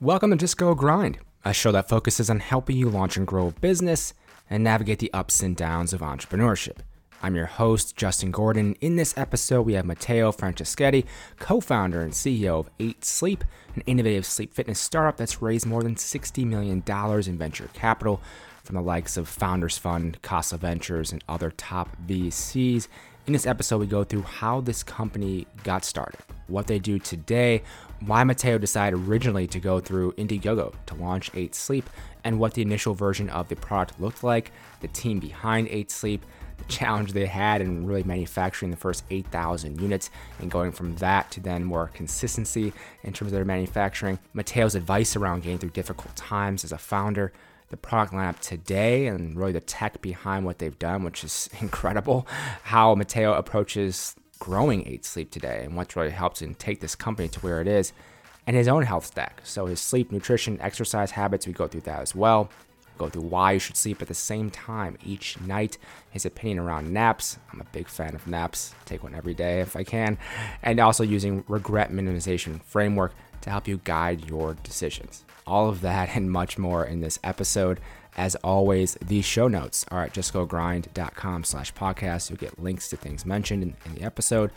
Welcome to Just Go Grind, a show that focuses on helping you launch and grow a business and navigate the ups and downs of entrepreneurship. I'm your host, Justin Gordon. In this episode, we have Matteo Franceschetti, co founder and CEO of 8 Sleep, an innovative sleep fitness startup that's raised more than $60 million in venture capital from the likes of Founders Fund, Khosla Ventures, and other top VCs. In this episode, we go through how this company got started, what they do today, why Matteo decided originally to go through Indiegogo to launch 8 Sleep, and what the initial version of the product looked like, the team behind 8 Sleep, the challenge they had in really manufacturing the first 8,000 units and going from that to then more consistency in terms of their manufacturing, Matteo's advice around getting through difficult times as a founder, the product lineup today and really the tech behind what they've done, which is incredible. How Matteo approaches growing 8 Sleep today and what's really helped him take this company to where it is, and his own health stack. So, his sleep, nutrition, exercise habits, we go through that as well. Go through why you should sleep at the same time each night, his opinion around naps. I'm a big fan of naps, take one every day if I can, and also using regret minimization framework to help you guide your decisions. All of that and much more in this episode. As always, the show notes are at justgogrind.com slash podcast. You'll get links to things mentioned in, in the episode.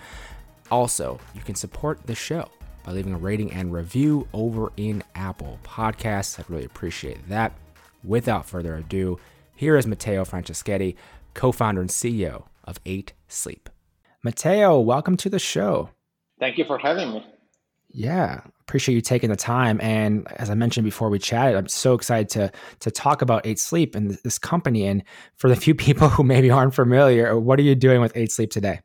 Also, you can support the show by leaving a rating and review over in Apple Podcasts. I'd really appreciate that. Without further ado, here is Matteo Franceschetti, co founder and CEO of 8 Sleep. Matteo, welcome to the show. Thank you for having me. Yeah, appreciate you taking the time. And as I mentioned before we chatted, I'm so excited to to talk about Eight Sleep and this company. And for the few people who maybe aren't familiar, what are you doing with Eight Sleep today?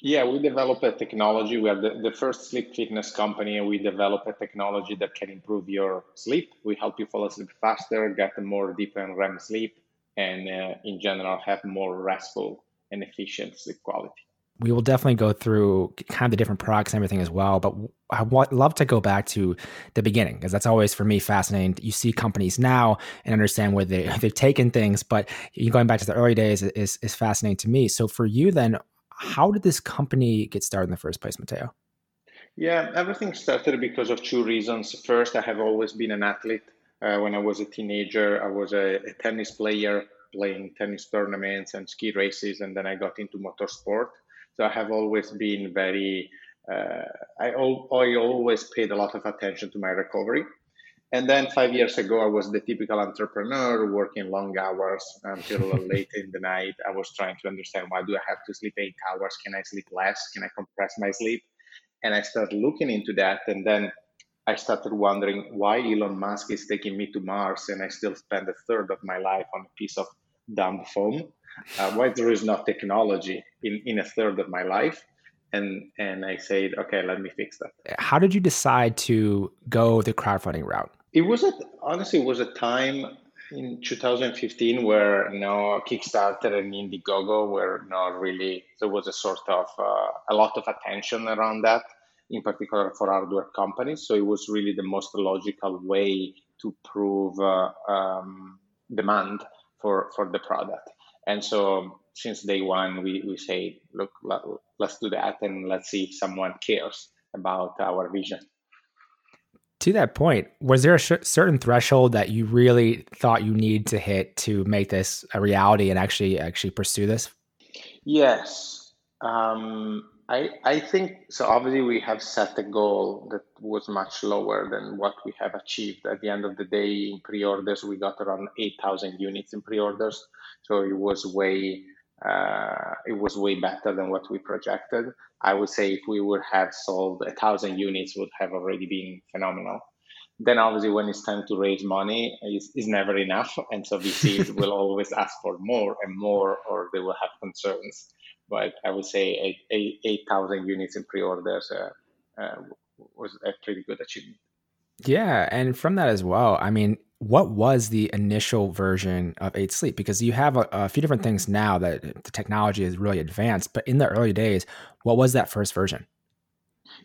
Yeah, we develop a technology. We are the, the first sleep fitness company, and we develop a technology that can improve your sleep. We help you fall asleep faster, get more deep and REM sleep, and uh, in general, have more restful and efficient sleep quality we will definitely go through kind of the different products and everything as well. But I would love to go back to the beginning because that's always for me fascinating. You see companies now and understand where they they've taken things, but going back to the early days is is fascinating to me. So for you, then, how did this company get started in the first place, Matteo? Yeah, everything started because of two reasons. First, I have always been an athlete. Uh, when I was a teenager, I was a, a tennis player playing tennis tournaments and ski races, and then I got into motorsport so I have always been very, uh, I, al- I always paid a lot of attention to my recovery. And then five years ago, I was the typical entrepreneur working long hours until late in the night. I was trying to understand why do I have to sleep eight hours? Can I sleep less? Can I compress my sleep? And I started looking into that. And then I started wondering why Elon Musk is taking me to Mars and I still spend a third of my life on a piece of dumb phone uh, why there is no technology in, in a third of my life. And and i said okay let me fix that. How did you decide to go the crowdfunding route? It was a honestly it was a time in 2015 where you know kickstarter and indiegogo were not really there was a sort of uh, a lot of attention around that in particular for hardware companies. So it was really the most logical way to prove uh, um, demand for for the product and so since day one, we, we say, look, let, let's do that and let's see if someone cares about our vision. To that point, was there a sh- certain threshold that you really thought you need to hit to make this a reality and actually actually pursue this? Yes, um, I I think so. Obviously, we have set a goal that was much lower than what we have achieved. At the end of the day, in pre-orders, we got around eight thousand units in pre-orders so it was way uh, it was way better than what we projected. I would say if we would have sold a thousand units, would have already been phenomenal. Then obviously, when it's time to raise money, it's, it's never enough, and so VCs will always ask for more and more, or they will have concerns. But I would say eight thousand units in pre-orders uh, uh, was a pretty good achievement. Yeah, and from that as well, I mean, what was the initial version of 8 Sleep? Because you have a, a, few different things now that the technology is really advanced, but in the early days, what was that first version?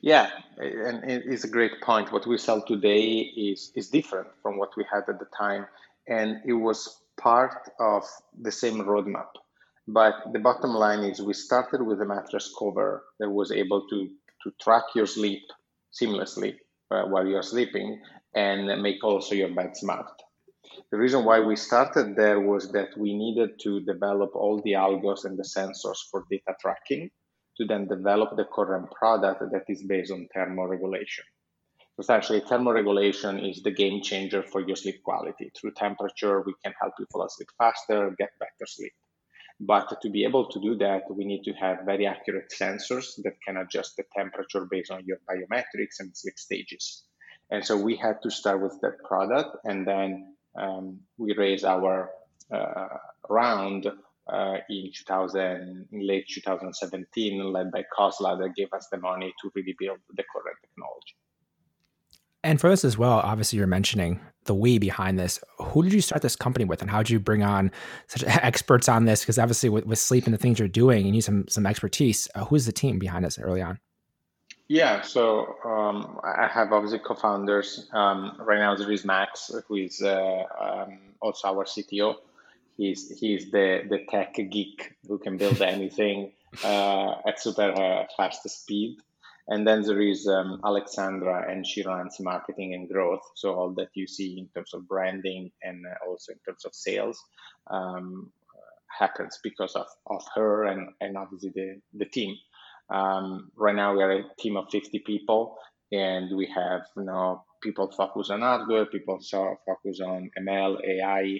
Yeah, and it's a great point. What we sell today is is different from what we had at the time, and it was part of the same roadmap. But the bottom line is, we started with a mattress cover that was able to to track your sleep seamlessly uh, while you're sleeping, and make also your bed smart. The reason why we started there was that we needed to develop all the algos and the sensors for data tracking to then develop the current product that is based on thermoregulation. Essentially, thermoregulation is the game changer for your sleep quality. Through temperature, we can help you fall asleep faster, get better sleep. But to be able to do that, we need to have very accurate sensors that can adjust the temperature based on your biometrics and sleep stages. And so we had to start with that product, and then um, we raised our uh, round uh, in 2000, in late 2017, led by Khosla, that gave us the money to really build the correct technology. And for this as well, obviously you're mentioning the we behind this. Who did you start this company with, and how did you bring on such experts on this? Because obviously, with, with sleep and the things you're doing, you need some some expertise. Uh, who's the team behind this early on? Yeah, so um, I have obviously co-founders. Um, right now there is Max, who is uh, um, also our CTO. He's he's the the tech geek who can build anything uh, at super uh, fast speed. And then there is um, Alexandra, and she runs marketing and growth. So all that you see in terms of branding and uh, also in terms of sales um, happens because of, of her and, and obviously the, the team. Um, right now we are a team of 50 people, and we have you know people focus on hardware, people focus on ML, AI.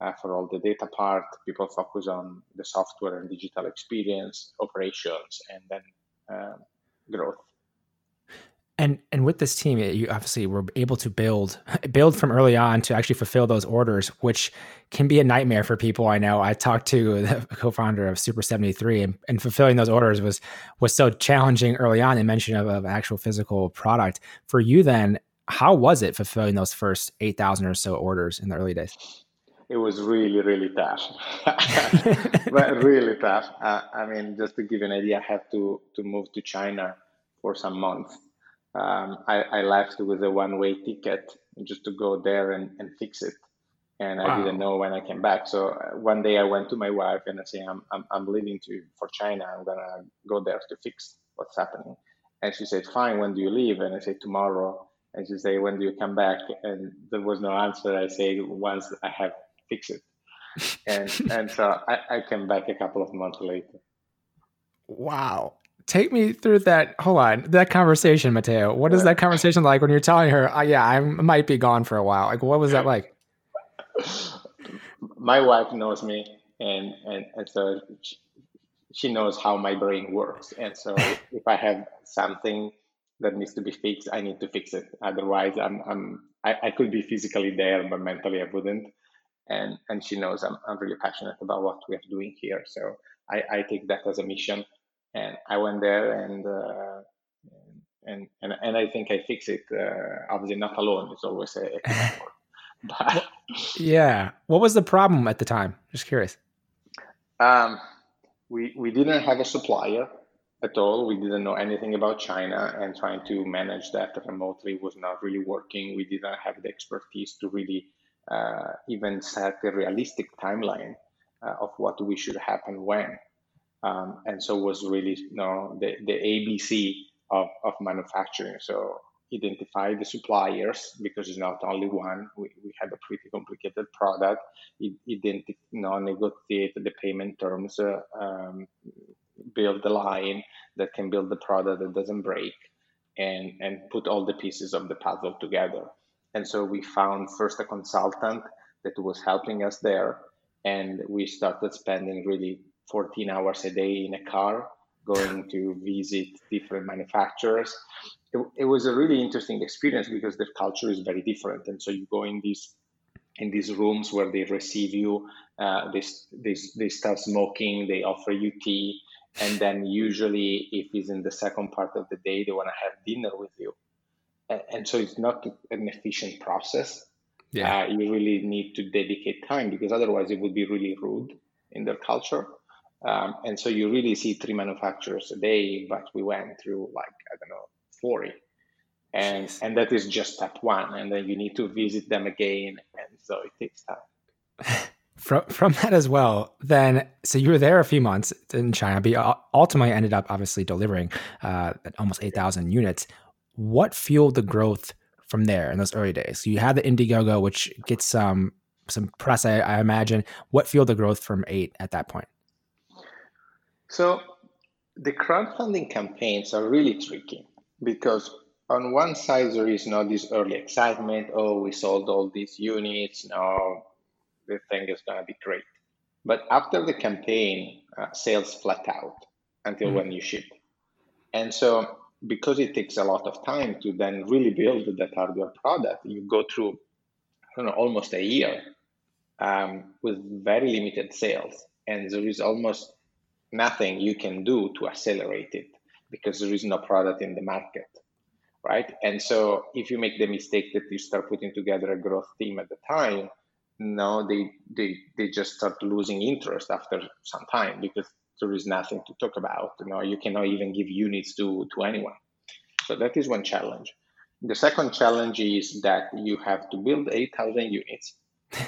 Uh, for all the data part, people focus on the software and digital experience, operations, and then uh, growth and and with this team you obviously were able to build build from early on to actually fulfill those orders which can be a nightmare for people i know. I talked to the co-founder of super 73 and, and fulfilling those orders was was so challenging early on in mention of, of actual physical product. For you then how was it fulfilling those first 8000 or so orders in the early days? It was really really tough. But really tough. Uh, i mean just to give you an idea i had to to move to china for some months um, I, I, left with a one way ticket just to go there and, and fix it. And wow. I didn't know when I came back. So uh, one day I went to my wife and I say, I'm, I'm, I'm leaving to for China. I'm going to go there to fix what's happening. And she said, fine, when do you leave? And I said, tomorrow. And she said, when do you come back? And there was no answer. I say, once I have fixed it. and, and so I, I came back a couple of months later. Wow take me through that. Hold on, that conversation, Matteo. What is that conversation like when you're telling her, oh, "Yeah, I might be gone for a while"? Like, what was that like? My wife knows me, and and, and so she, she knows how my brain works. And so if I have something that needs to be fixed, I need to fix it. Otherwise, I'm I'm I, I could be physically there, but mentally I wouldn't. And and she knows I'm I'm really passionate about what we are doing here. So I, I take that as a mission and I went there and uh, and, and and I think I fixed it. Uh, obviously, not alone. It's always a, a but yeah, what was the problem at the time? Just curious. Um, we we didn't have a supplier at all. We didn't know anything about China, and trying to manage that remotely was not really working. We didn't have the expertise to really uh, even set a realistic timeline uh, of what we should happen when. Um, and so was really you know the, the ABC of, of manufacturing. So identify the suppliers because it's not only one. We, we had a pretty complicated product. It, identify, you know, negotiate the payment terms, uh, um, build the line that can build the product that doesn't break, and and put all the pieces of the puzzle together. And so we found first a consultant that was helping us there, and we started spending really 14 hours a day in a car going to visit different manufacturers. It, it, was a really interesting experience because the culture is very different. And so you go in these in these rooms where they receive you, uh, they, they, they start smoking, they offer you tea, and then usually if it's in the second part of the day, they want to have dinner with you. And, and so it's not an efficient process. Yeah. Uh, you really need to dedicate time because otherwise it would be really rude in their culture. Um, and so you really see three manufacturers a day, but we went through like, I don't know, 40. And, and that is just step one. And then you need to visit them again. And so it takes time. from, from that as well, then, so you were there a few months in China, but ultimately ended up obviously delivering uh, almost 8,000 units. What fueled the growth from there in those early days? So you had the Indiegogo, which gets some some press, I, I imagine. What fueled the growth from eight at that point? So the crowdfunding campaigns are really tricky because on one side there is not this early excitement. Oh, we sold all these units. Now the thing is going to be great. But after the campaign, uh, sales flat out until mm-hmm. when you ship. And so, because it takes a lot of time to then really build that hardware product, you go through I know, almost a year um, with very limited sales. And there is almost nothing you can do to accelerate it because there is no product in the market. Right. And so, if you make the mistake that you start putting together a growth team at the time, no, they, they, they just start losing interest after some time because there is nothing to talk about. You know, you cannot even give units to, to anyone. So that is one challenge. The second challenge is that you have to build 8,000 units.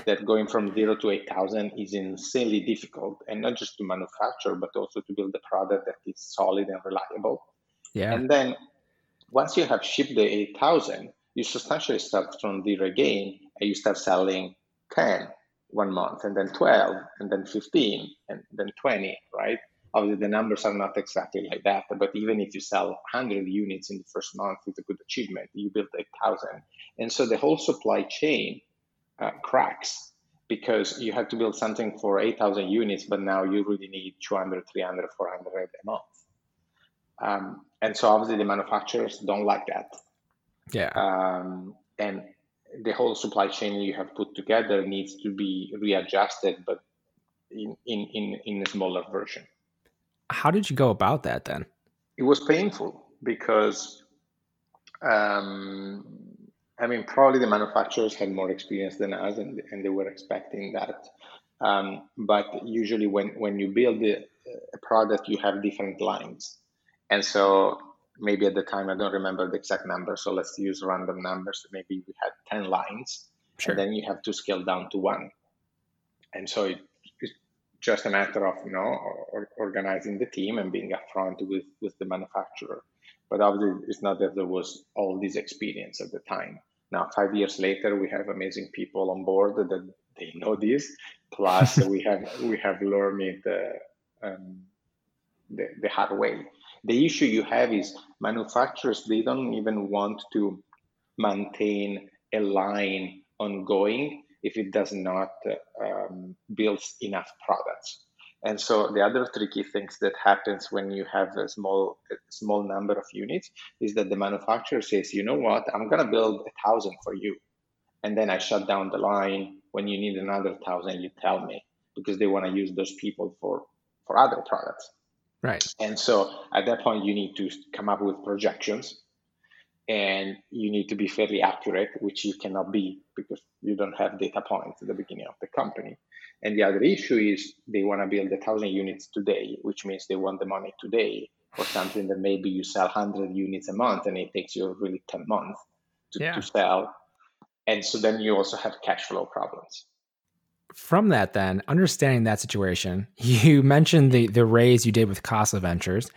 That going from zero to 8,000 is insanely difficult, and not just to manufacture, but also to build a product that is solid and reliable. Yeah. And then once you have shipped the 8,000, you substantially start from zero again, and you start selling 10 one month, and then 12, and then 15, and then 20, right? Obviously, the numbers are not exactly like that, but even if you sell 100 units in the first month, it's a good achievement. You built 8,000. And so the whole supply chain uh, cracks because you have to build something for 8,000 units, but now you really need 200, 300, 400 a month. Um, and so obviously the manufacturers don't like that. Yeah. Um, and the whole supply chain you have put together needs to be readjusted, but in, in, in, in a smaller version. How did you go about that then? It was painful because, um, I mean, probably the manufacturers had more experience than us and, and they were expecting that. Um, but usually, when, when you build a, a product, you have different lines. And so maybe at the time I don't remember the exact number, so let's use random numbers. Maybe we had ten lines, sure. and then you have to scale down to one. And so it, it's just a matter of you know or, organizing the team and being upfront with with the manufacturer. But obviously, it's not that there was all this experience at the time. Now, five years later, we have amazing people on board that they know this. Plus, we have we have learned it uh, um, the, the hard way. The issue you have is manufacturers, they don't even want to maintain a line ongoing if it does not um, build enough products. And so the other tricky things that happens when you have a small a small number of units is that the manufacturer says, you know what, I'm gonna build a thousand for you. And then I shut down the line. When you need another thousand, you tell me because they want to use those people for for other products. Right. And so at that point, you need to come up with projections and you need to be fairly accurate, which you cannot be because you don't have data points at the beginning of the company. And the other issue is they want to build a thousand units today, which means they want the money today for something that maybe you sell 100 units a month and it takes you really 10 months to, yeah. to sell. And so then you also have cash flow problems from that then understanding that situation you mentioned the the raise you did with Khosla Ventures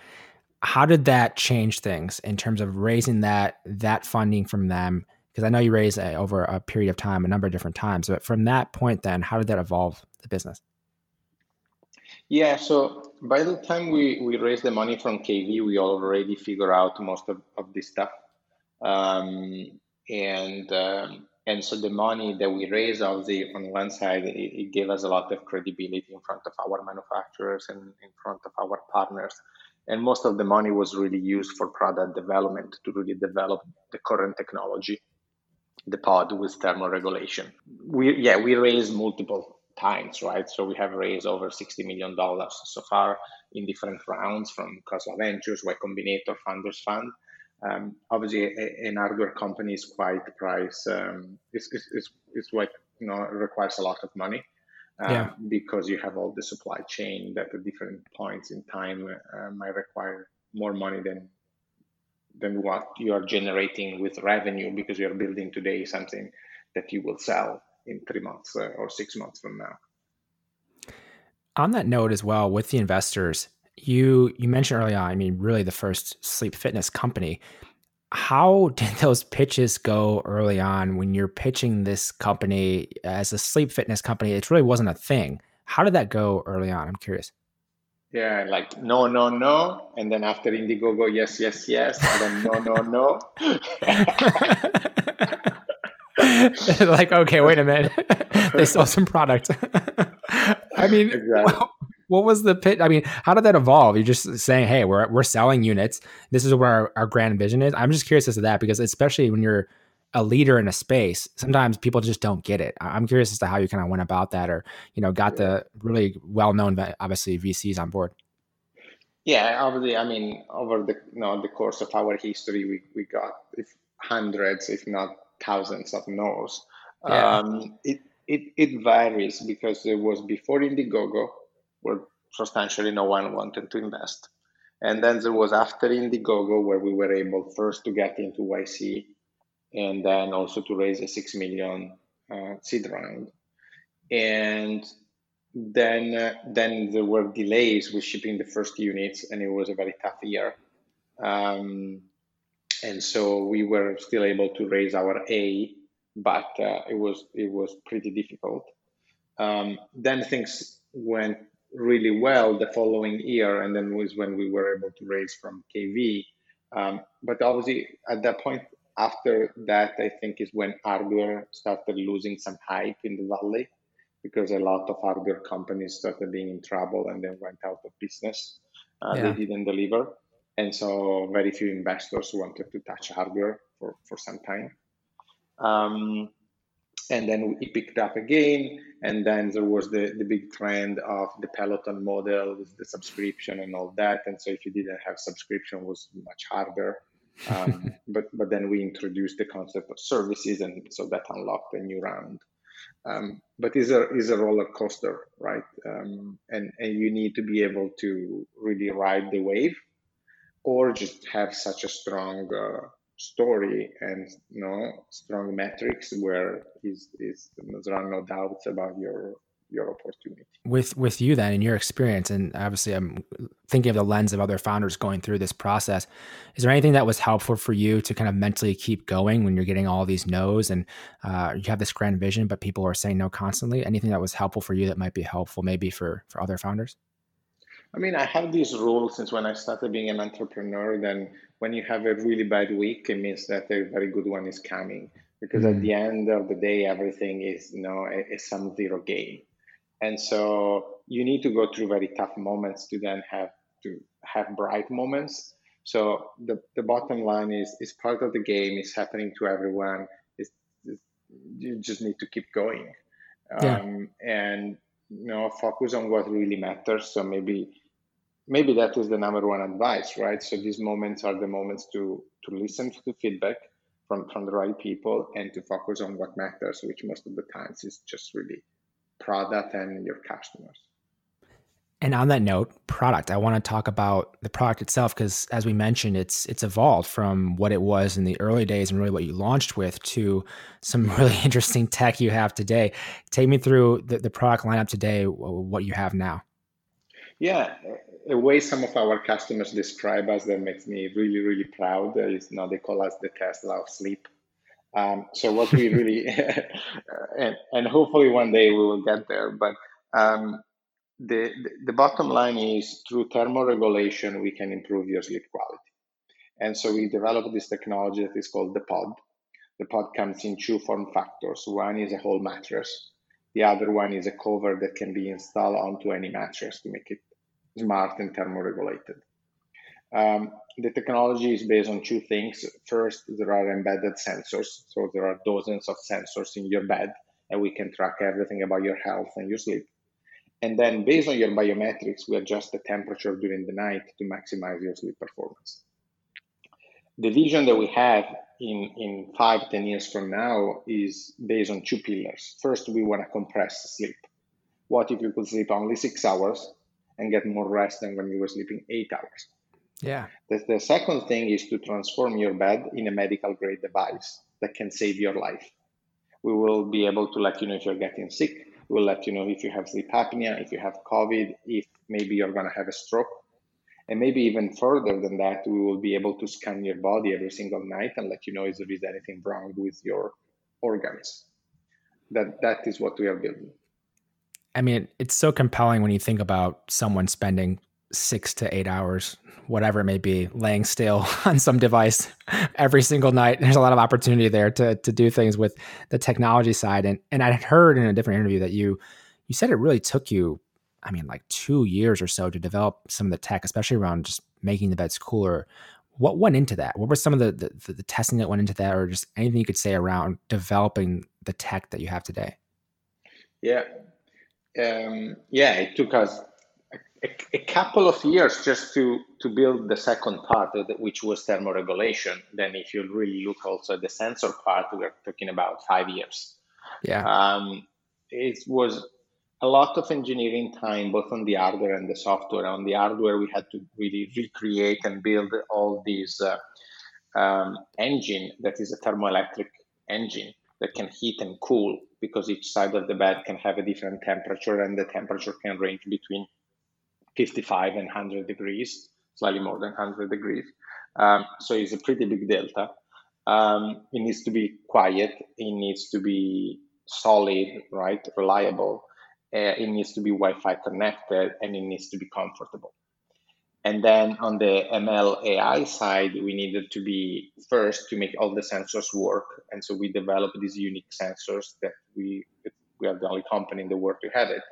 how did that change things in terms of raising that that funding from them? Because i know you raised a, over a period of time a number of different times but from that point then how did that evolve the business? Yeah so by the time we we raised the money from kv we already figured out most of, of this stuff. Um, and um, and so the money that we raised, obviously, on one side, it, it, gave us a lot of credibility in front of our manufacturers and in front of our partners. And most of the money was really used for product development to really develop the current technology, the pod with thermal regulation. We yeah, we raised multiple times, right? So we have raised over $60 million so far in different rounds from Khosla Ventures, Y Combinator, Founders Fund. Um, obviously, an hardware company is quite price. Um, it's, it's, it's, it's what you know requires a lot of money. Um, yeah. because you have all the supply chain that at different points in time uh, might require more money than than what you are generating with revenue because you are building today something that you will sell in three months uh, or six months from now. On that note, as well, with the investors, you you mentioned early on, I mean, really the first sleep fitness company. How did those pitches go early on when you're pitching this company as a sleep fitness company? It really wasn't a thing. How did that go early on? I'm curious. Yeah, like no, no, no, and then after Indiegogo, yes, yes, yes, and then no, no, no. like, okay, wait a minute. they saw some product. I mean, exactly. What was the pitch? I mean, how did that evolve? You're just saying, hey, we're we're selling units. This is where our, our grand vision is. I'm just curious as to that because especially when you're a leader in a space, sometimes people just don't get it. I'm curious as to how you kind of went about that, or you know, got the really well-known, obviously VCs on board. Yeah, obviously, I mean, over the you know the course of our history, we we got if hundreds, if not thousands of no's. Yeah. Um, it, it, it varies because it was before Indiegogo, where substantially no one wanted to invest. And then there was after Indiegogo, where we were able first to get into YC and then also to raise a 6 million uh, seed round. And then, uh, then there were delays with shipping the first units, and it was a very tough year. Um, and so we were still able to raise our A, but uh, it was it was pretty difficult. Um, then things went really well the following year, and then was when we were able to raise from KV. Um, but obviously, at that point, after that, I think is when hardware started losing some hype in the valley because a lot of hardware companies started being in trouble and then went out of business. Uh, yeah. They didn't deliver and so very few investors wanted to touch hardware for, for some time. Um, and then it picked up again, and then there was the, the big trend of the Peloton model with the subscription and all that. And so if you didn't have subscription, it was much harder. Um, but but then we introduced the concept of services, and so that unlocked a new round. Um, but is a is a roller coaster, right? Um, and and you need to be able to really ride the wave or just have such a strong uh, story and you know strong metrics where is is there are no doubts about your your opportunity. With with you then in your experience and obviously i'm thinking of the lens of other founders going through this process is there anything that was helpful for you to kind of mentally keep going when you're getting all these no's and uh, you have this grand vision but people are saying no constantly? Anything that was helpful for you that might be helpful maybe for for other founders I mean, I have this rule since when I started being an entrepreneur. Then, when you have a really bad week, it means that a very good one is coming. Because mm-hmm. at the end of the day, everything is, you know, a, a sum zero game. And so you need to go through very tough moments to then have to have bright moments. So the, the bottom line is is part of the game. It's happening to everyone. It's, it's you just need to keep going, yeah. um, and you know focus on what really matters. So maybe maybe that is the number one advice, right? So these moments are the moments to to listen to feedback from from the right people and to focus on what matters, which most of the times is just really product and your customers. And on that note, product. I want to talk about the product itself because, as we mentioned, it's it's evolved from what it was in the early days and really what you launched with to some really interesting tech you have today. Take me through the, the product lineup today, what you have now. Yeah, a way some of our customers describe us that makes me really, really proud is you now they call us the Tesla of sleep. Um, so what we really, and, and hopefully one day we will get there, but um, the, the bottom line is through thermoregulation, we can improve your sleep quality. And so we developed this technology that is called the pod. The pod comes in two form factors. One is a whole mattress. The other one is a cover that can be installed onto any mattress to make it smart and thermoregulated. Um, the technology is based on two things. First, there are embedded sensors. So there are dozens of sensors in your bed, and we can track everything about your health and your sleep. And then, based on your biometrics, we adjust the temperature during the night to maximize your sleep performance. The vision that we have in, in five, ten years from now is based on two pillars. First, we want to compress sleep. What if you could sleep only six hours and get more rest than when you were sleeping eight hours. Yeah. The, the second thing is to transform your bed in a medical grade device that can save your life. We will be able to let you know if you're getting sick. We'll let you know if you have sleep apnea, if you have COVID, if maybe you're going to have a stroke. And maybe even further than that, we will be able to scan your body every single night and let you know if there is anything wrong with your organs. That that is what we are building. I mean, it's so compelling when you think about someone spending six to eight hours, whatever it may be, laying still on some device every single night. There's a lot of opportunity there to to do things with the technology side. And and I had heard in a different interview that you you said it really took you, I mean, like two years or so to develop some of the tech, especially around just making the beds cooler. What went into that? What were some of the, the, the testing that went into that, or just anything you could say around developing the tech that you have today? Yeah, um, yeah, it took us a, a, couple of years just to to build the second part, which was thermoregulation. Then, if you really look also at the sensor part, we're talking about five years. Yeah, um, it was a lot of engineering time, both on the hardware and the software. On the hardware, we had to really recreate and build all these uh, um, engine that is a thermoelectric engine that can heat and cool because each side of the bed can have a different temperature and the temperature can range between 55 and 100 degrees, slightly more than 100 degrees. Um, so it's a pretty big delta. Um, it needs to be quiet. It needs to be solid, right? Reliable. Uh, it needs to be Wi-Fi connected, and it needs to be comfortable. And then on the ML AI side, we needed to be first to make all the sensors work. And so we developed these unique sensors that we we are the only company in the world to have it.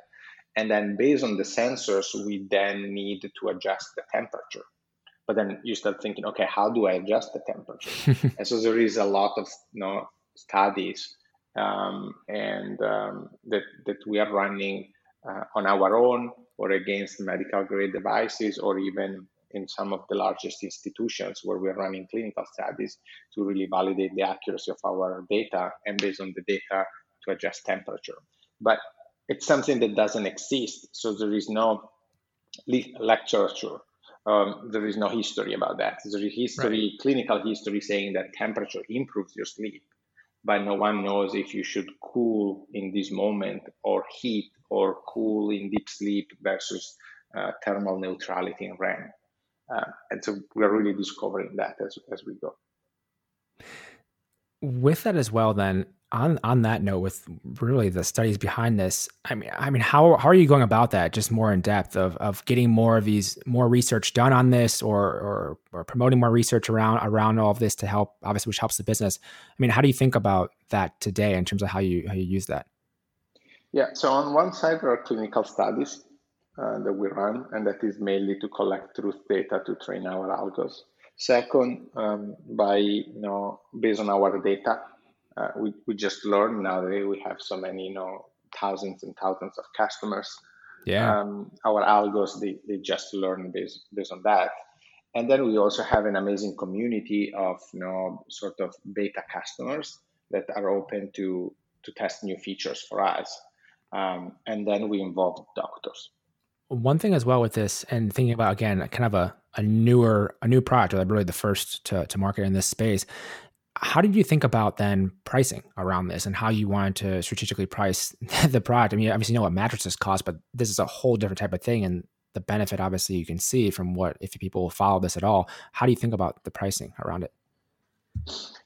And then based on the sensors, we then need to adjust the temperature. But then you start thinking, okay, how do I adjust the temperature? and so there is a lot of you know, studies um, and um, that, that we are running uh, on our own or against medical grade devices or even in some of the largest institutions where we're running clinical studies to really validate the accuracy of our data and based on the data to adjust temperature. But it's something that doesn't exist. So there is no literature. Um, there is no history about that. There is history, right. clinical history saying that temperature improves your sleep, but no one knows if you should cool in this moment or heat or cool in deep sleep versus uh, thermal neutrality in REM. Uh, and so we're really discovering that as, as we go. With that as well, then on on that note, with really the studies behind this, I mean, I mean, how how are you going about that? Just more in depth of of getting more of these more research done on this, or or, or promoting more research around around all of this to help, obviously, which helps the business. I mean, how do you think about that today in terms of how you how you use that? Yeah, so on one side there are clinical studies uh, that we run, and that is mainly to collect truth data to train our algos. Second, um, by you know, based on our data, uh, we, we just learn nowadays we have so many you know thousands and thousands of customers. Yeah. Um, our algos they, they just learn based based on that. And then we also have an amazing community of you know sort of beta customers that are open to to test new features for us. Um, and then we involve doctors. One thing as well with this, and thinking about again, kind of a, a newer a new product, or really the first to, to market in this space. How did you think about then pricing around this, and how you wanted to strategically price the product? I mean, obviously you know what mattresses cost, but this is a whole different type of thing, and the benefit obviously you can see from what if people follow this at all. How do you think about the pricing around it?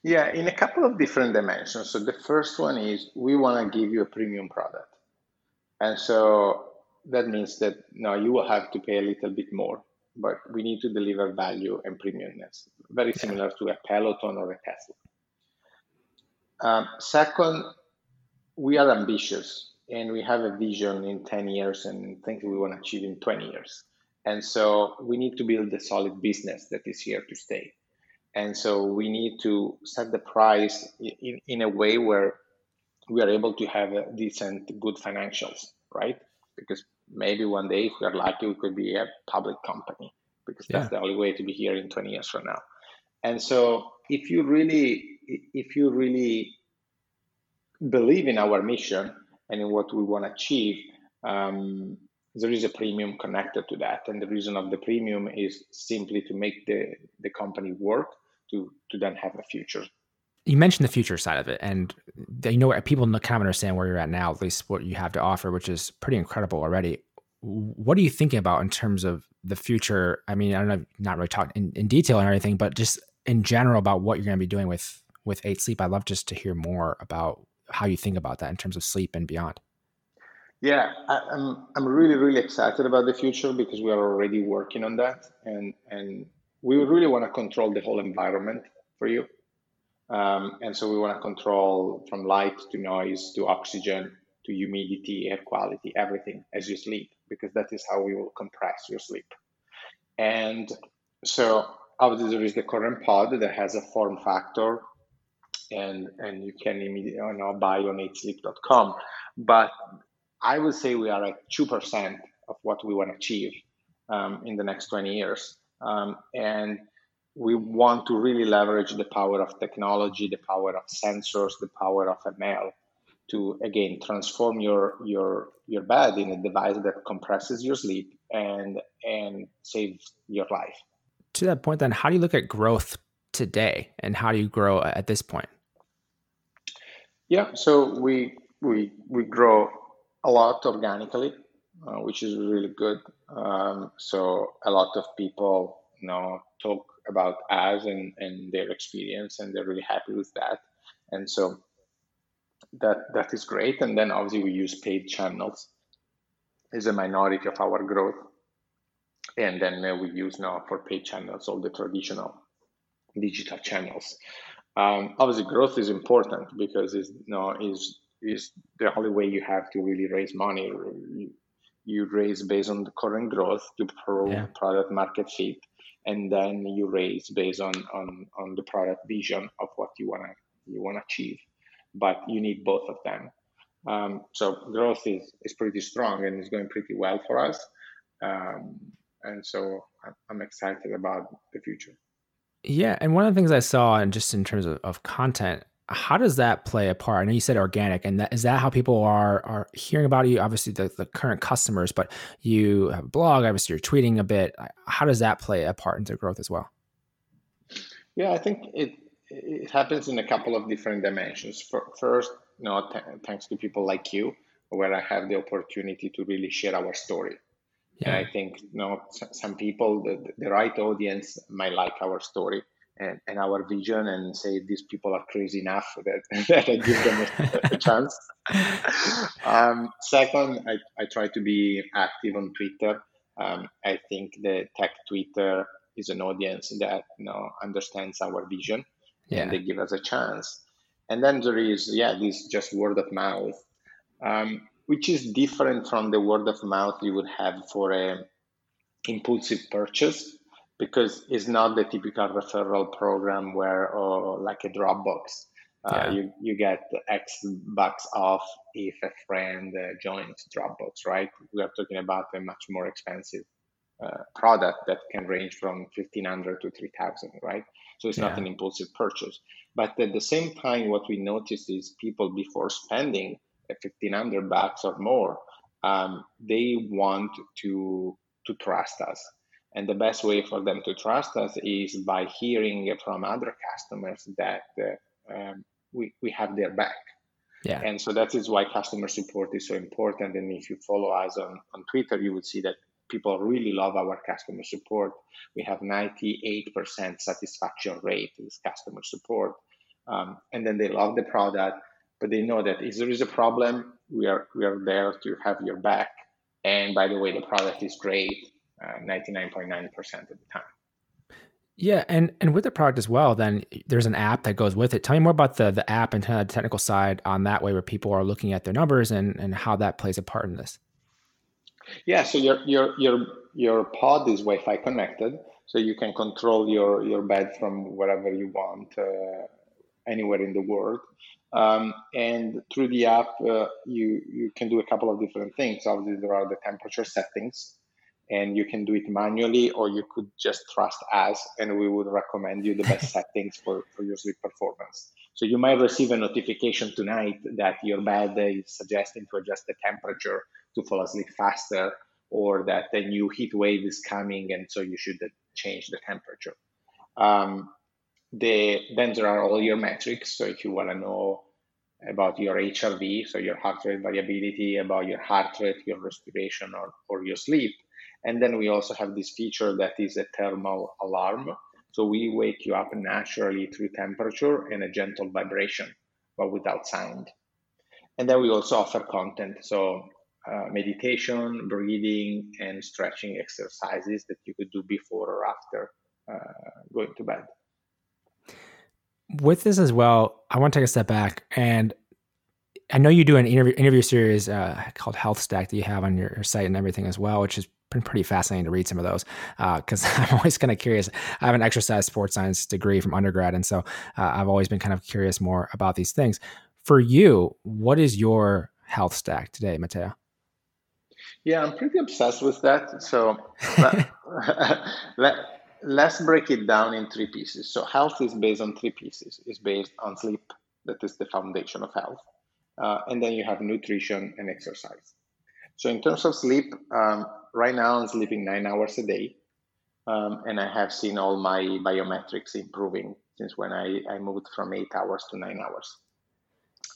Yeah, in a couple of different dimensions. So the first one is we want to give you a premium product. And so that means that now you will have to pay a little bit more, but we need to deliver value and premiumness, very similar to a Peloton or a Tesla. Um, second, we are ambitious and we have a vision in 10 years and things we want to achieve in 20 years. And so we need to build a solid business that is here to stay. And so we need to set the price in, in a way where we are able to have a decent, good financials, right? Because maybe one day, if we are lucky, we could be a public company because that's yeah. the only way to be here in 20 years from now. And so, if you really, if you really believe in our mission and in what we want to achieve, um, there is a premium connected to that. And the reason of the premium is simply to make the, the company work to, to then have a future you mentioned the future side of it, and you know people kind of understand where you're at now, at least what you have to offer, which is pretty incredible already. what are you thinking about in terms of the future? I mean, I don't know, not really talking in, in detail or anything, but just in general about what you're going to be doing with with eight sleep. I'd love just to hear more about how you think about that in terms of sleep and beyond. Yeah, I, am I'm really really excited about the future because we are already working on that, and and we really want to control the whole environment for you, um, and so we want to control from light to noise to oxygen to humidity, air quality, everything as you sleep, because that is how we will compress your sleep. And so obviously there is the current pod that has a form factor and and you can immediately you know, buy on 8sleep.com. But I would say we are at 2% of what we want to achieve um, in the next 20 years. Um, and we want to really leverage the power of technology, the power of sensors, the power of ML to again transform your your your bed in a device that compresses your sleep and and saves your life. To that point, then, how do you look at growth today, and how do you grow at this point? Yeah, so we we we grow a lot organically, uh, which is really good. Um, so a lot of people, you know, talk about us and, and their experience, and they're really happy with that. And so that that is great. And then obviously we use paid channels is a minority of our growth. And then uh, we use now for paid channels all the traditional digital channels. Um, obviously, growth is important because it's you know, is is the only way you have to really raise money. You, you raise based on the current growth to prove yeah. product market fit, and then you raise based on on on the product vision of what you wanna you wanna achieve but you need both of them. Um, so growth is, is pretty strong and is going pretty well for us. Um, and so I'm excited about the future. Yeah. And one of the things I saw, and just in terms of, of content, how does that play a part? I know you said organic, and that, is that how people are are hearing about you? Obviously, the, the current customers, but you have a blog. Obviously, you're tweeting a bit. How does that play a part into growth as well? Yeah, I think it it happens in a couple of different dimensions. First, you know, th- thanks to people like you, where I have the opportunity to really share our story. Yeah. And I think you know some people, the, the right audience, might like our story and, and our vision, and say these people are crazy enough that, that I give them a, a chance. Um, second, I, I try to be active on Twitter. Um, I think the tech Twitter is an audience that you know understands our vision yeah. and they give us a chance. And then there is, yeah, this just word of mouth, um, which is different from the word of mouth you would have for a impulsive purchase because it's not the typical referral program where, or like a Dropbox. Uh, you, you get X bucks off if a friend uh, joins Dropbox, right? We are talking about a much more expensive uh, product that can range from 1500 to 3000, right? So it's yeah. not an impulsive purchase. But at the same time, what we noticed is people before spending 1500 bucks or more, um, they want to to trust us. And the best way for them to trust us is by hearing from other customers that uh, um, we, we have their back. Yeah. And so that is why customer support is so important. And if you follow us on, on Twitter, you would see that people really love our customer support. We have 98% satisfaction rate with customer support. Um, and then they love the product, but they know that if there is a problem, we are, we are there to have your back. And by the way, the product is great 99.9% uh, of the time. Yeah, and and with the product as well, then there's an app that goes with it. Tell me more about the the app and kind of the technical side on that way, where people are looking at their numbers and and how that plays a part in this. Yeah, so your your your your pod is Wi-Fi connected, so you can control your your bed from wherever you want, uh, anywhere in the world. Um, and through the app, uh, you you can do a couple of different things. Obviously, there are the temperature settings, and you can do it manually, or you could just trust us, and we would recommend you the best settings for, for your sleep performance. So you might receive a notification tonight that your bed is suggesting to adjust the temperature to fall asleep faster or that a new heat wave is coming and so you should change the temperature. Um, the, then there are all your metrics. So if you want to know about your HRV, so your heart rate variability, about your heart rate, your respiration, or, or your sleep. And then we also have this feature that is a thermal alarm. So we wake you up naturally through temperature and a gentle vibration, but without sound. And then we also offer content. So uh, meditation, breathing, and stretching exercises that you could do before or after uh, going to bed. With this as well, I want to take a step back and I know you do an interview interview series uh, called Health Stack that you have on your, your, site and everything as well, which has been pretty fascinating to read some of those because uh, I'm always kind of curious. I have an exercise sports science degree from undergrad, and so uh, I've always been kind of curious more about these things. For you, what is your health stack today, Matteo? Yeah, I'm pretty obsessed with that. So let, let's break it down in three pieces. So health is based on three pieces. It's based on sleep, that is the foundation of health. Uh, and then you have nutrition and exercise. So in terms of sleep, um, right now I'm sleeping nine hours a day. Um, and I have seen all my biometrics improving since when I, I moved from eight hours to nine hours.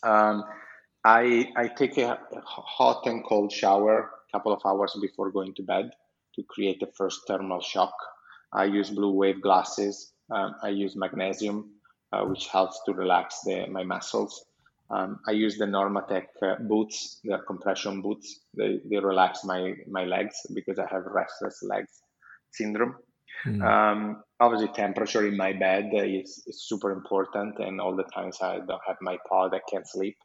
Um, I, I take a hot and cold shower a couple of hours before going to bed to create the first thermal shock. I use blue wave glasses. Um, I use magnesium, uh, which helps to relax the, my muscles. Um, I use the Normatec uh, boots, the compression boots. They, they relax my, my legs because I have restless legs syndrome. Mm. Um, obviously, temperature in my bed is, is super important, and all the times I don't have my pod, I can't sleep.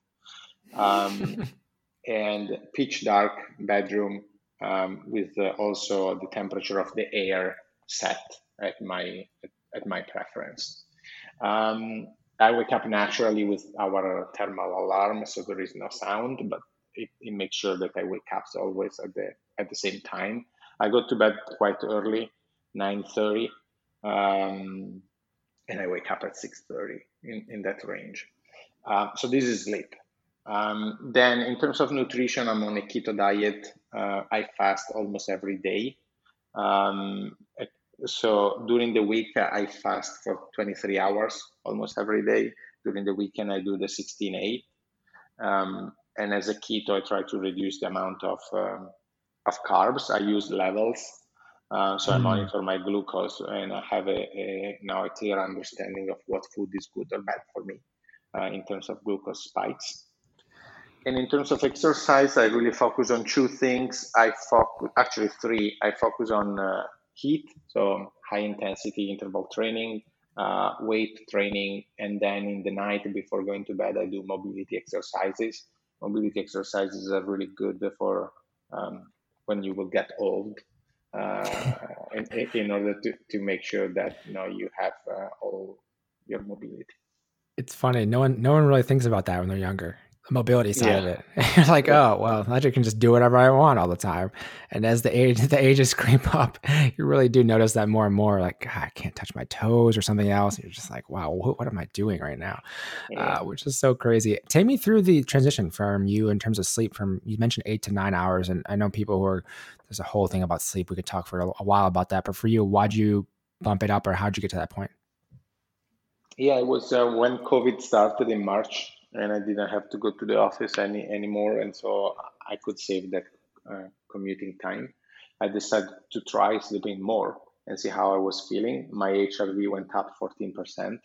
Um, and pitch dark bedroom um, with uh, also the temperature of the air set at my at my preference. Um, I wake up naturally with our thermal alarm, so there is no sound, but it, it makes sure that I wake up always at the at the same time. I go to bed quite early, nine thirty, um, and I wake up at six thirty in, in that range. Uh, so this is sleep. Um, then, in terms of nutrition, I'm on a keto diet. Uh, I fast almost every day. Um, so during the week, I fast for 23 hours almost every day. During the weekend, I do the 16-8. Um, and as a keto, I try to reduce the amount of um, of carbs. I use levels, uh, so mm. I monitor my glucose, and I have a, a, now a clear understanding of what food is good or bad for me uh, in terms of glucose spikes. And in terms of exercise, I really focus on two things. I focus, actually three. I focus on uh, HIIT, so high intensity interval training, uh, weight training, and then in the night before going to bed, I do mobility exercises. Mobility exercises are really good for um, when you will get old, uh, in, in, order to, to make sure that you know you have uh, all your mobility. It's funny. No one no one really thinks about that when they're younger mobility side yeah. of it. You're like, oh well, I can just do whatever I want all the time. And as the age the ages creep up, you really do notice that more and more. Like, God, I can't touch my toes or something else. And you're just like, wow, what, what am I doing right now? Yeah. Uh, which is so crazy. Take me through the transition from you in terms of sleep. From you mentioned eight to nine hours, and I know people who are there's a whole thing about sleep. We could talk for a, a while about that. But for you, why'd you bump it up, or how'd you get to that point? Yeah, it was uh, when COVID started in March and I didn't have to go to the office any anymore, and so I could save that uh, commuting time. I decided to try sleeping more and see how I was feeling. My HRV went up 14%.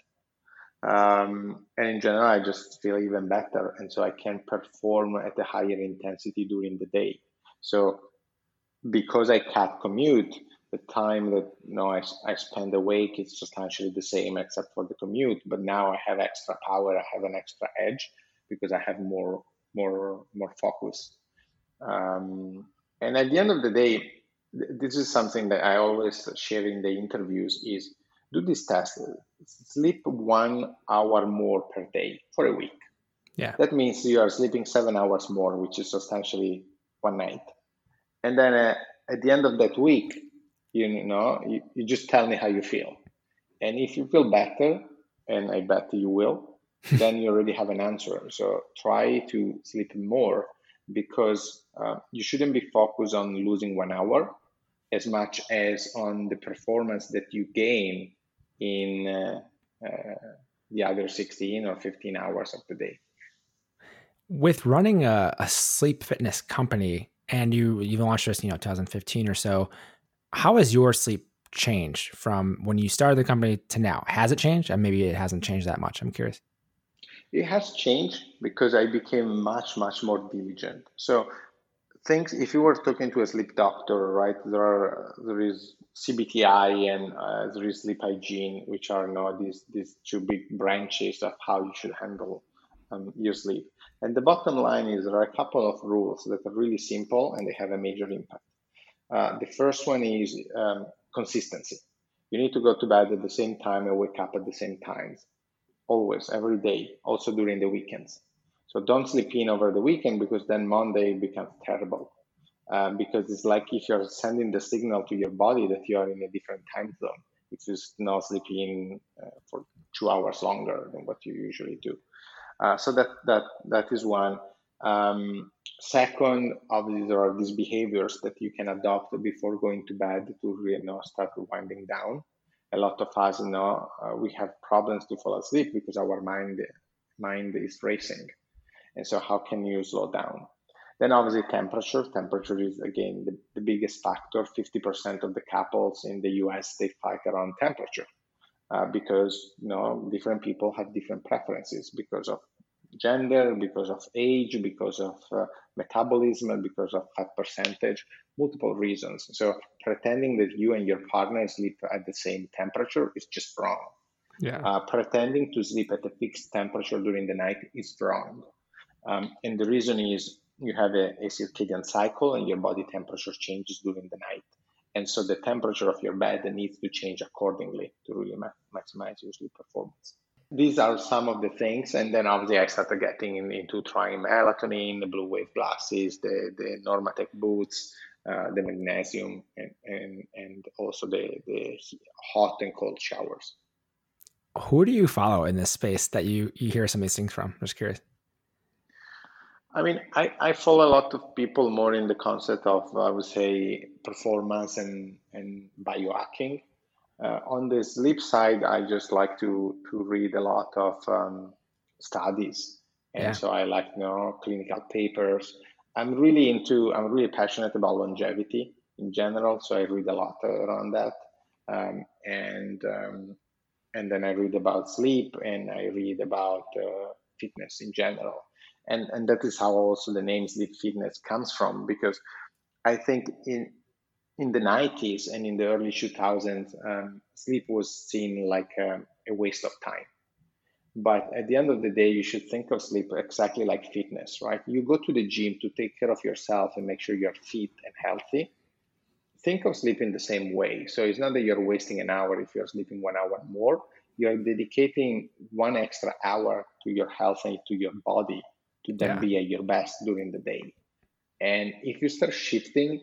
Um, and in general, I just feel even better. And so I can perform at a higher intensity during the day. So because I cut commute, the time that you know I, I spend awake is substantially the same except for the commute but now i have extra power i have an extra edge because i have more more more focus. Um, and at the end of the day this is something that i always share in the interviews is do this test. Sleep one hour more per day for a week. Yeah. That means you are sleeping seven hours more which is substantially one night. And then uh, at the end of that week you know you, you just tell me how you feel. And if you feel better and i bet you will then you already have an answer. So try to sleep more because uh, you shouldn't be focused on losing one hour as much as on the performance that you gain in uh, uh, the other 16 or 15 hours of the day. With running a, a sleep fitness company and you you launched this, you know, 2015 or so, how has your sleep changed from when you started the company to now? Has it changed? And maybe it hasn't changed that much. I'm curious. It has changed because I became much, much more diligent. So things, if you were talking to a sleep doctor, right, there are there is CBTI and uh, there is sleep hygiene, which are know, these these two big branches of how you should handle um, your sleep. And the bottom line is there are a couple of rules that are really simple and they have a major impact. Uh, the first one is um, consistency. You need to go to bed at the same time and wake up at the same times, always, every day, also during the weekends. So don't sleep in over the weekend because then Monday becomes terrible. Um, because it's like if you're sending the signal to your body that you are in a different time zone. If you not sleeping uh, for two hours longer than what you usually do. Uh, so that that that is one. Um, second, obviously, there are these behaviors that you can adopt before going to bed to you know start winding down. A lot of us, you know, uh, we have problems to fall asleep because our mind mind is racing, and so how can you slow down? Then obviously temperature. Temperature is again the, the biggest factor. 50% of the couples in the US they fight around temperature uh, because you know different people have different preferences because of gender, because of age, because of uh, metabolism, because of fat percentage, multiple reasons. So pretending that you and your partner sleep at the same temperature is just wrong. Yeah. Uh, pretending to sleep at a fixed temperature during the night is wrong. Um, and the reason is you have a, a circadian cycle and your body temperature changes during the night. And so the temperature of your bed needs to change accordingly to really ma- maximize your sleep performance. These are some of the things. And then obviously I started getting in, into trying melatonin, the blue wave glasses, the, the Normatec boots, uh, the magnesium, and, and, and also the, the hot and cold showers. Who do you follow in this space that you, you hear some of these things from? I'm just curious. I mean, I, I follow a lot of people more in the concept of, I would say, performance and, and biohacking. Uh, on the sleep side, I just like to, to read a lot of um, studies. And yeah. so I like, you know, clinical papers. I'm really into, I'm really passionate about longevity in general. So I read a lot around that. Um, and, um, and then I read about sleep and I read about uh, fitness in general and and that is how also the name sleep fitness comes from because i think in in the 90s and in the early 2000s um, sleep was seen like a, a, waste of time. But at the end of the day you should think of sleep exactly like fitness right? You go to the gym to take care of yourself and make sure you're fit and healthy. Think of sleep in the same way. So it's not that you're wasting an hour if you're sleeping one hour more. You're dedicating one extra hour to your health and to your body to then yeah. be at your best during the day. And if you start shifting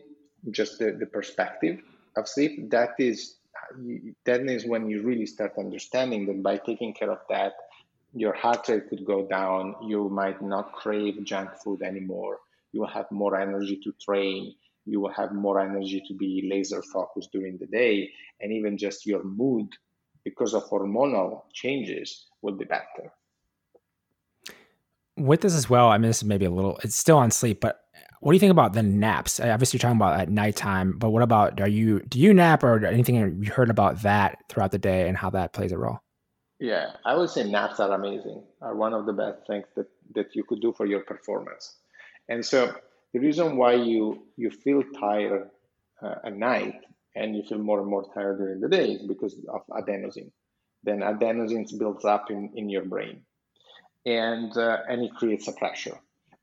just the, the perspective of sleep, that is that is when you really start understanding that by taking care of that, your heart rate could go down. You might not crave junk food anymore. You will have more energy to train. You will have more energy to be laser focused during the day. And even just your mood, because of hormonal changes, will be better with this as well, I mean, this is maybe a little, it's still on sleep, but what do you think about the naps? Obviously, you're talking about at nighttime, but what about, are you, do you nap or anything you heard about that throughout the day and how that plays a role? Yeah, I would say naps are amazing, are one of the best things that, that you could do for your performance. And so the reason why you, you feel tired uh, at night and you feel more and more tired during the day is because of adenosine. Then adenosine builds up in, in your brain and, uh, and it creates a pressure.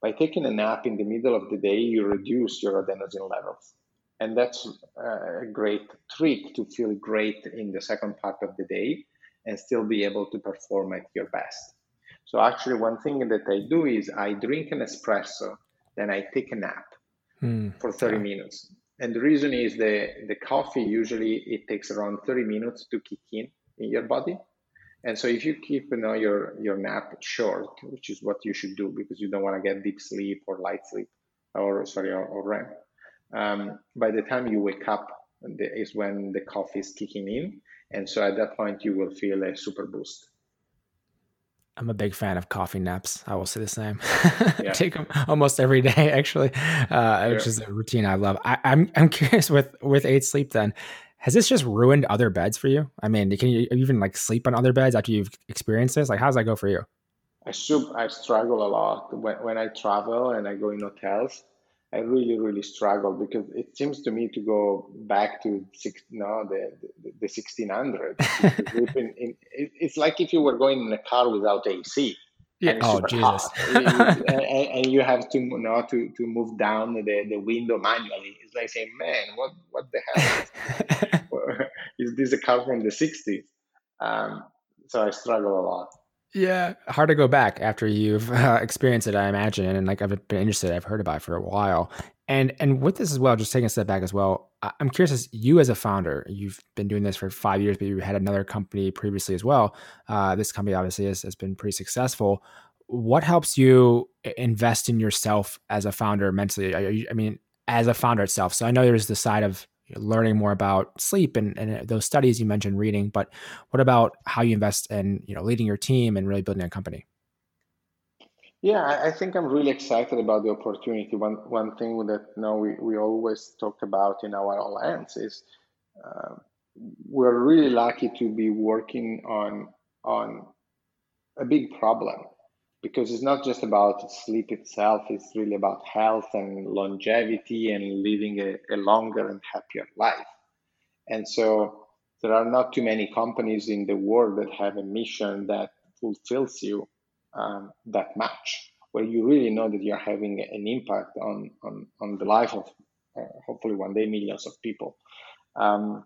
By taking a nap in the middle of the day, you reduce your adenosine levels. And that's uh, a great trick to feel great in the second part of the day and still be able to perform at your best. So, actually, one thing that I do is I drink an espresso, then I take a nap mm, for 30 yeah. minutes. And the reason is the, the coffee usually it takes around 30 minutes to kick in in your body. And so if you keep you know, your, your nap short, which is what you should do because you don't want to get deep sleep or light sleep or sorry, or, or REM. Um, by the time you wake up is when the coffee is kicking in. And so at that point you will feel a super boost. I'm a big fan of coffee naps. I will say the same. Yeah. Take them almost every day, actually, uh, which is a routine I love. I, I'm I'm curious with with Eight Sleep. Then, has this just ruined other beds for you? I mean, can you even like sleep on other beds after you've experienced this? Like, how does that go for you? I should, I struggle a lot when when I travel and I go in hotels. I really, really struggle because it seems to me to go back to six, no, the the, the 1600. in, in, it's like if you were going in a car without AC. Yeah. Oh Jesus! and, and, you have to you know, to to move down the, the window manually. It's like saying, man, what what the hell? is this a car from the 60s? Um, so I struggle a lot. Yeah, hard to go back after you've uh, experienced it, I imagine. And like I've been interested, I've heard about it for a while. And and with this as well, just taking a step back as well, I'm curious as you as a founder, you've been doing this for five years, but you had another company previously as well. Uh, this company obviously has, has been pretty successful. What helps you invest in yourself as a founder mentally? You, I mean, as a founder itself. So I know there's the side of learning more about sleep and, and those studies you mentioned reading but what about how you invest in you know leading your team and really building a company yeah i think i'm really excited about the opportunity one one thing that you know, we, we always talk about in our alliance is uh, we're really lucky to be working on on a big problem because it's not just about sleep itself, it's really about health and longevity and living a, a longer and happier life. And so there are not too many companies in the world that have a mission that fulfills you um, that much, where you really know that you're having an impact on, on, on the life of uh, hopefully one day millions of people. Um,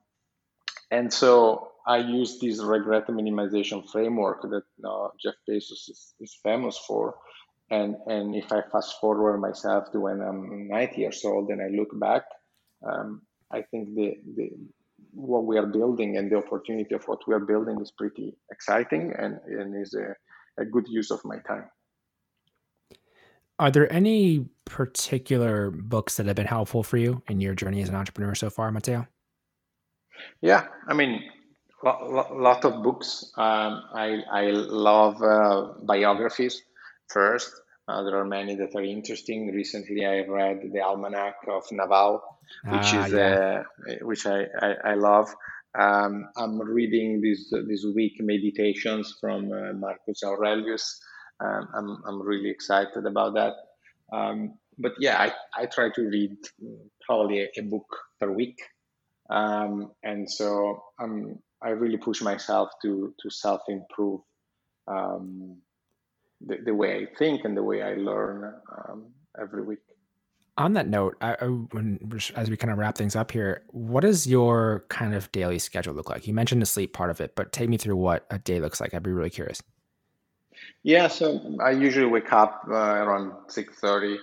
and so I use this regret minimization framework that uh, Jeff Bezos is, is, famous for. And, and if I fast forward myself to when I'm 90 years old and I look back, um, I think the, the what we are building and the opportunity of what we are building is pretty exciting and, and is a, a good use of my time. Are there any particular books that have been helpful for you in your journey as an entrepreneur so far, Matteo? Yeah, I mean, lot, lot of books. Um, I, I love uh, biographies first. Uh, there are many that are interesting. Recently, I read the Almanac of Naval, which ah, is yeah. uh, which I, I, I love. Um, I'm reading this this week meditations from uh, Marcus Aurelius. Um, I'm I'm really excited about that. Um, but yeah, I, I try to read probably a, a book per week, um, and so I'm I really push myself to to self improve um, the, the way I think and the way I learn um, every week. On that note, I, I, when, as we kind of wrap things up here, what does your kind of daily schedule look like? You mentioned the sleep part of it, but take me through what a day looks like. I'd be really curious. Yeah, so I usually wake up uh, around six thirty.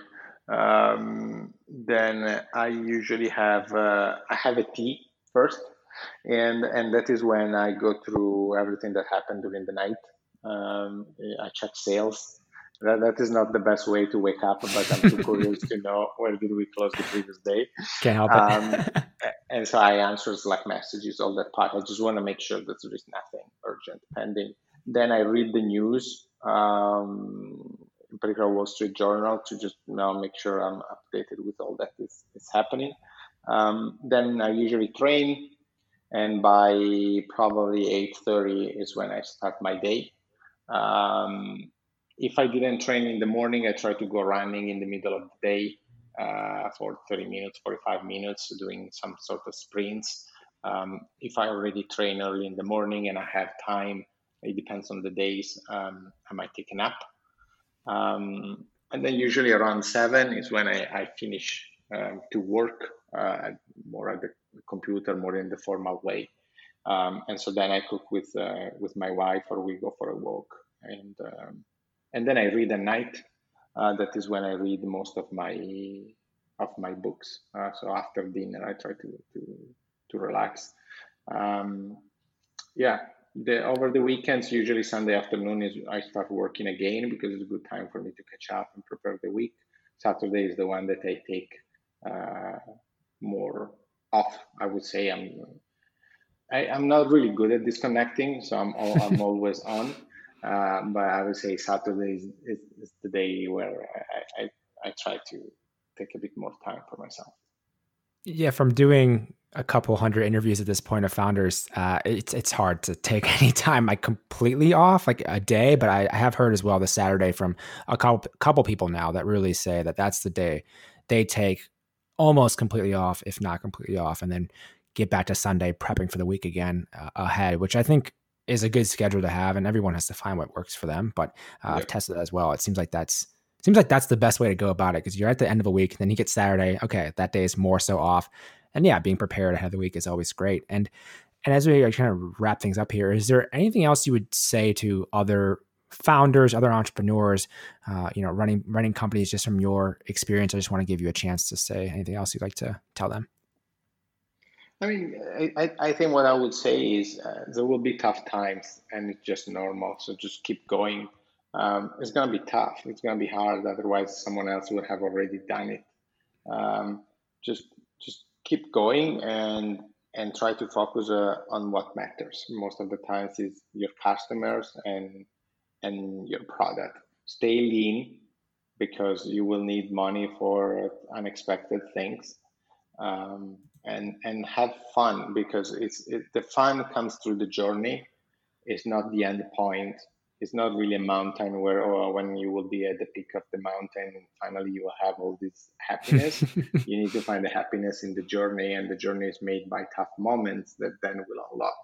Um, then I usually have uh, I have a tea first and and that is when I go through everything that happened during the night. Um, I check sales. That, that is not the best way to wake up, but I'm too curious to know where did we close the previous day. Can't help um, it. and so I answer Slack messages, all that part. I just want to make sure that there is nothing urgent pending. Then I read the news, um, in particular Wall Street Journal, to just you now make sure I'm updated with all that is, is happening. Um, then I usually train and by probably 8.30 is when i start my day um, if i didn't train in the morning i try to go running in the middle of the day uh, for 30 minutes 45 minutes doing some sort of sprints. Um, if i already train early in the morning and i have time it depends on the days um, i might take a nap um, and then usually around 7 is when i, I finish um, to work uh, more at the computer more in the formal way. Um, and so then I cook with uh, with my wife, or we go for a walk, and um, and then I read at night. Uh, that is when I read most of my of my books. Uh, so after dinner, I try to to to relax. Um, yeah, the over the weekends, usually Sunday afternoon is I start working again because it's a good time for me to catch up and prepare the week. Saturday is the one that I take uh, more off. I would say I'm I, am i am not really good at disconnecting, so I'm I'm always on. Uh, but I would say Saturday is, is, is the day where I, I, I try to take a bit more time for myself. Yeah, from doing a couple hundred interviews at this point of founders, uh, it's it's hard to take any time like completely off, like a day. But I, I have heard as well the Saturday from a couple couple people now that really say that that's the day they take almost completely off, if not completely off, and then get back to Sunday prepping for the week again uh, ahead, which I think is a good schedule to have. And everyone has to find what works for them. But uh, yeah. I've tested as well. It seems like that's seems like that's the best way to go about it because you're at the end of a week, then you get Saturday. Okay, that day is more so off and yeah, being prepared ahead of the week is always great. And and as we are kind of wrap things up here, is there anything else you would say to other founders, other entrepreneurs, uh, you know, running running companies just from your experience? I just want to give you a chance to say anything else you'd like to tell them. I mean, I, I think what I would say is uh, there will be tough times, and it's just normal. So just keep going. Um, it's going to be tough. It's going to be hard. Otherwise, someone else would have already done it. Um, just just keep going and and try to focus uh, on what matters. Most of the times is your customers and and your product. Stay lean because you will need money for unexpected things. Um, and and have fun because it's it, the fun comes through the journey. It's not the end point. It's not really a mountain where oh, when you will be at the peak of the mountain and finally you will have all this happiness. You need to find the happiness in the journey and the journey is made by tough moments that then will unlock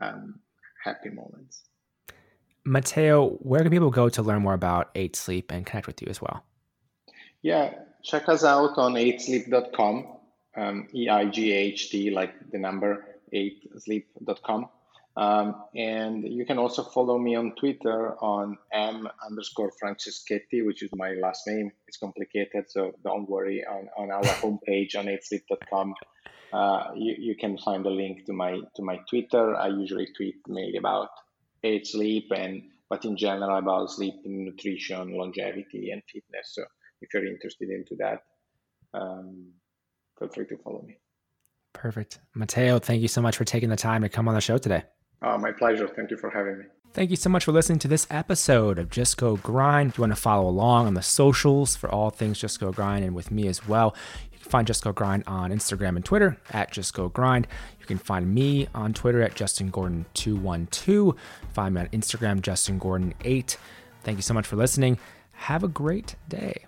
um, happy moments. Matteo where can people go to learn more about 8 sleep and connect with you as well? Yeah check us out on 8sleep.com um, e-i-g-h-t like the number 8sleep.com um, and you can also follow me on Twitter on m underscore Franceschetti, which is my last name. It's complicated, so don't worry. On, on our homepage on 8sleep.com, uh, you, you can find a link to my to my Twitter. I usually tweet mainly about 8 sleep and but in general about sleep, nutrition, longevity, and fitness. So if you're interested into that, um, feel free to follow me. Perfect. Matteo, thank you so much for taking the time to come on the show today. Uh, my pleasure. Thank you for having me. Thank you so much for listening to this episode of Just Go Grind. If you want to follow along on the socials for all things Just Go Grind and with me as well, you can find Just Go Grind on Instagram and Twitter at Just Go Grind. You can find me on Twitter at Justin Gordon212. Find me on Instagram, Justin Gordon8. Thank you so much for listening. Have a great day.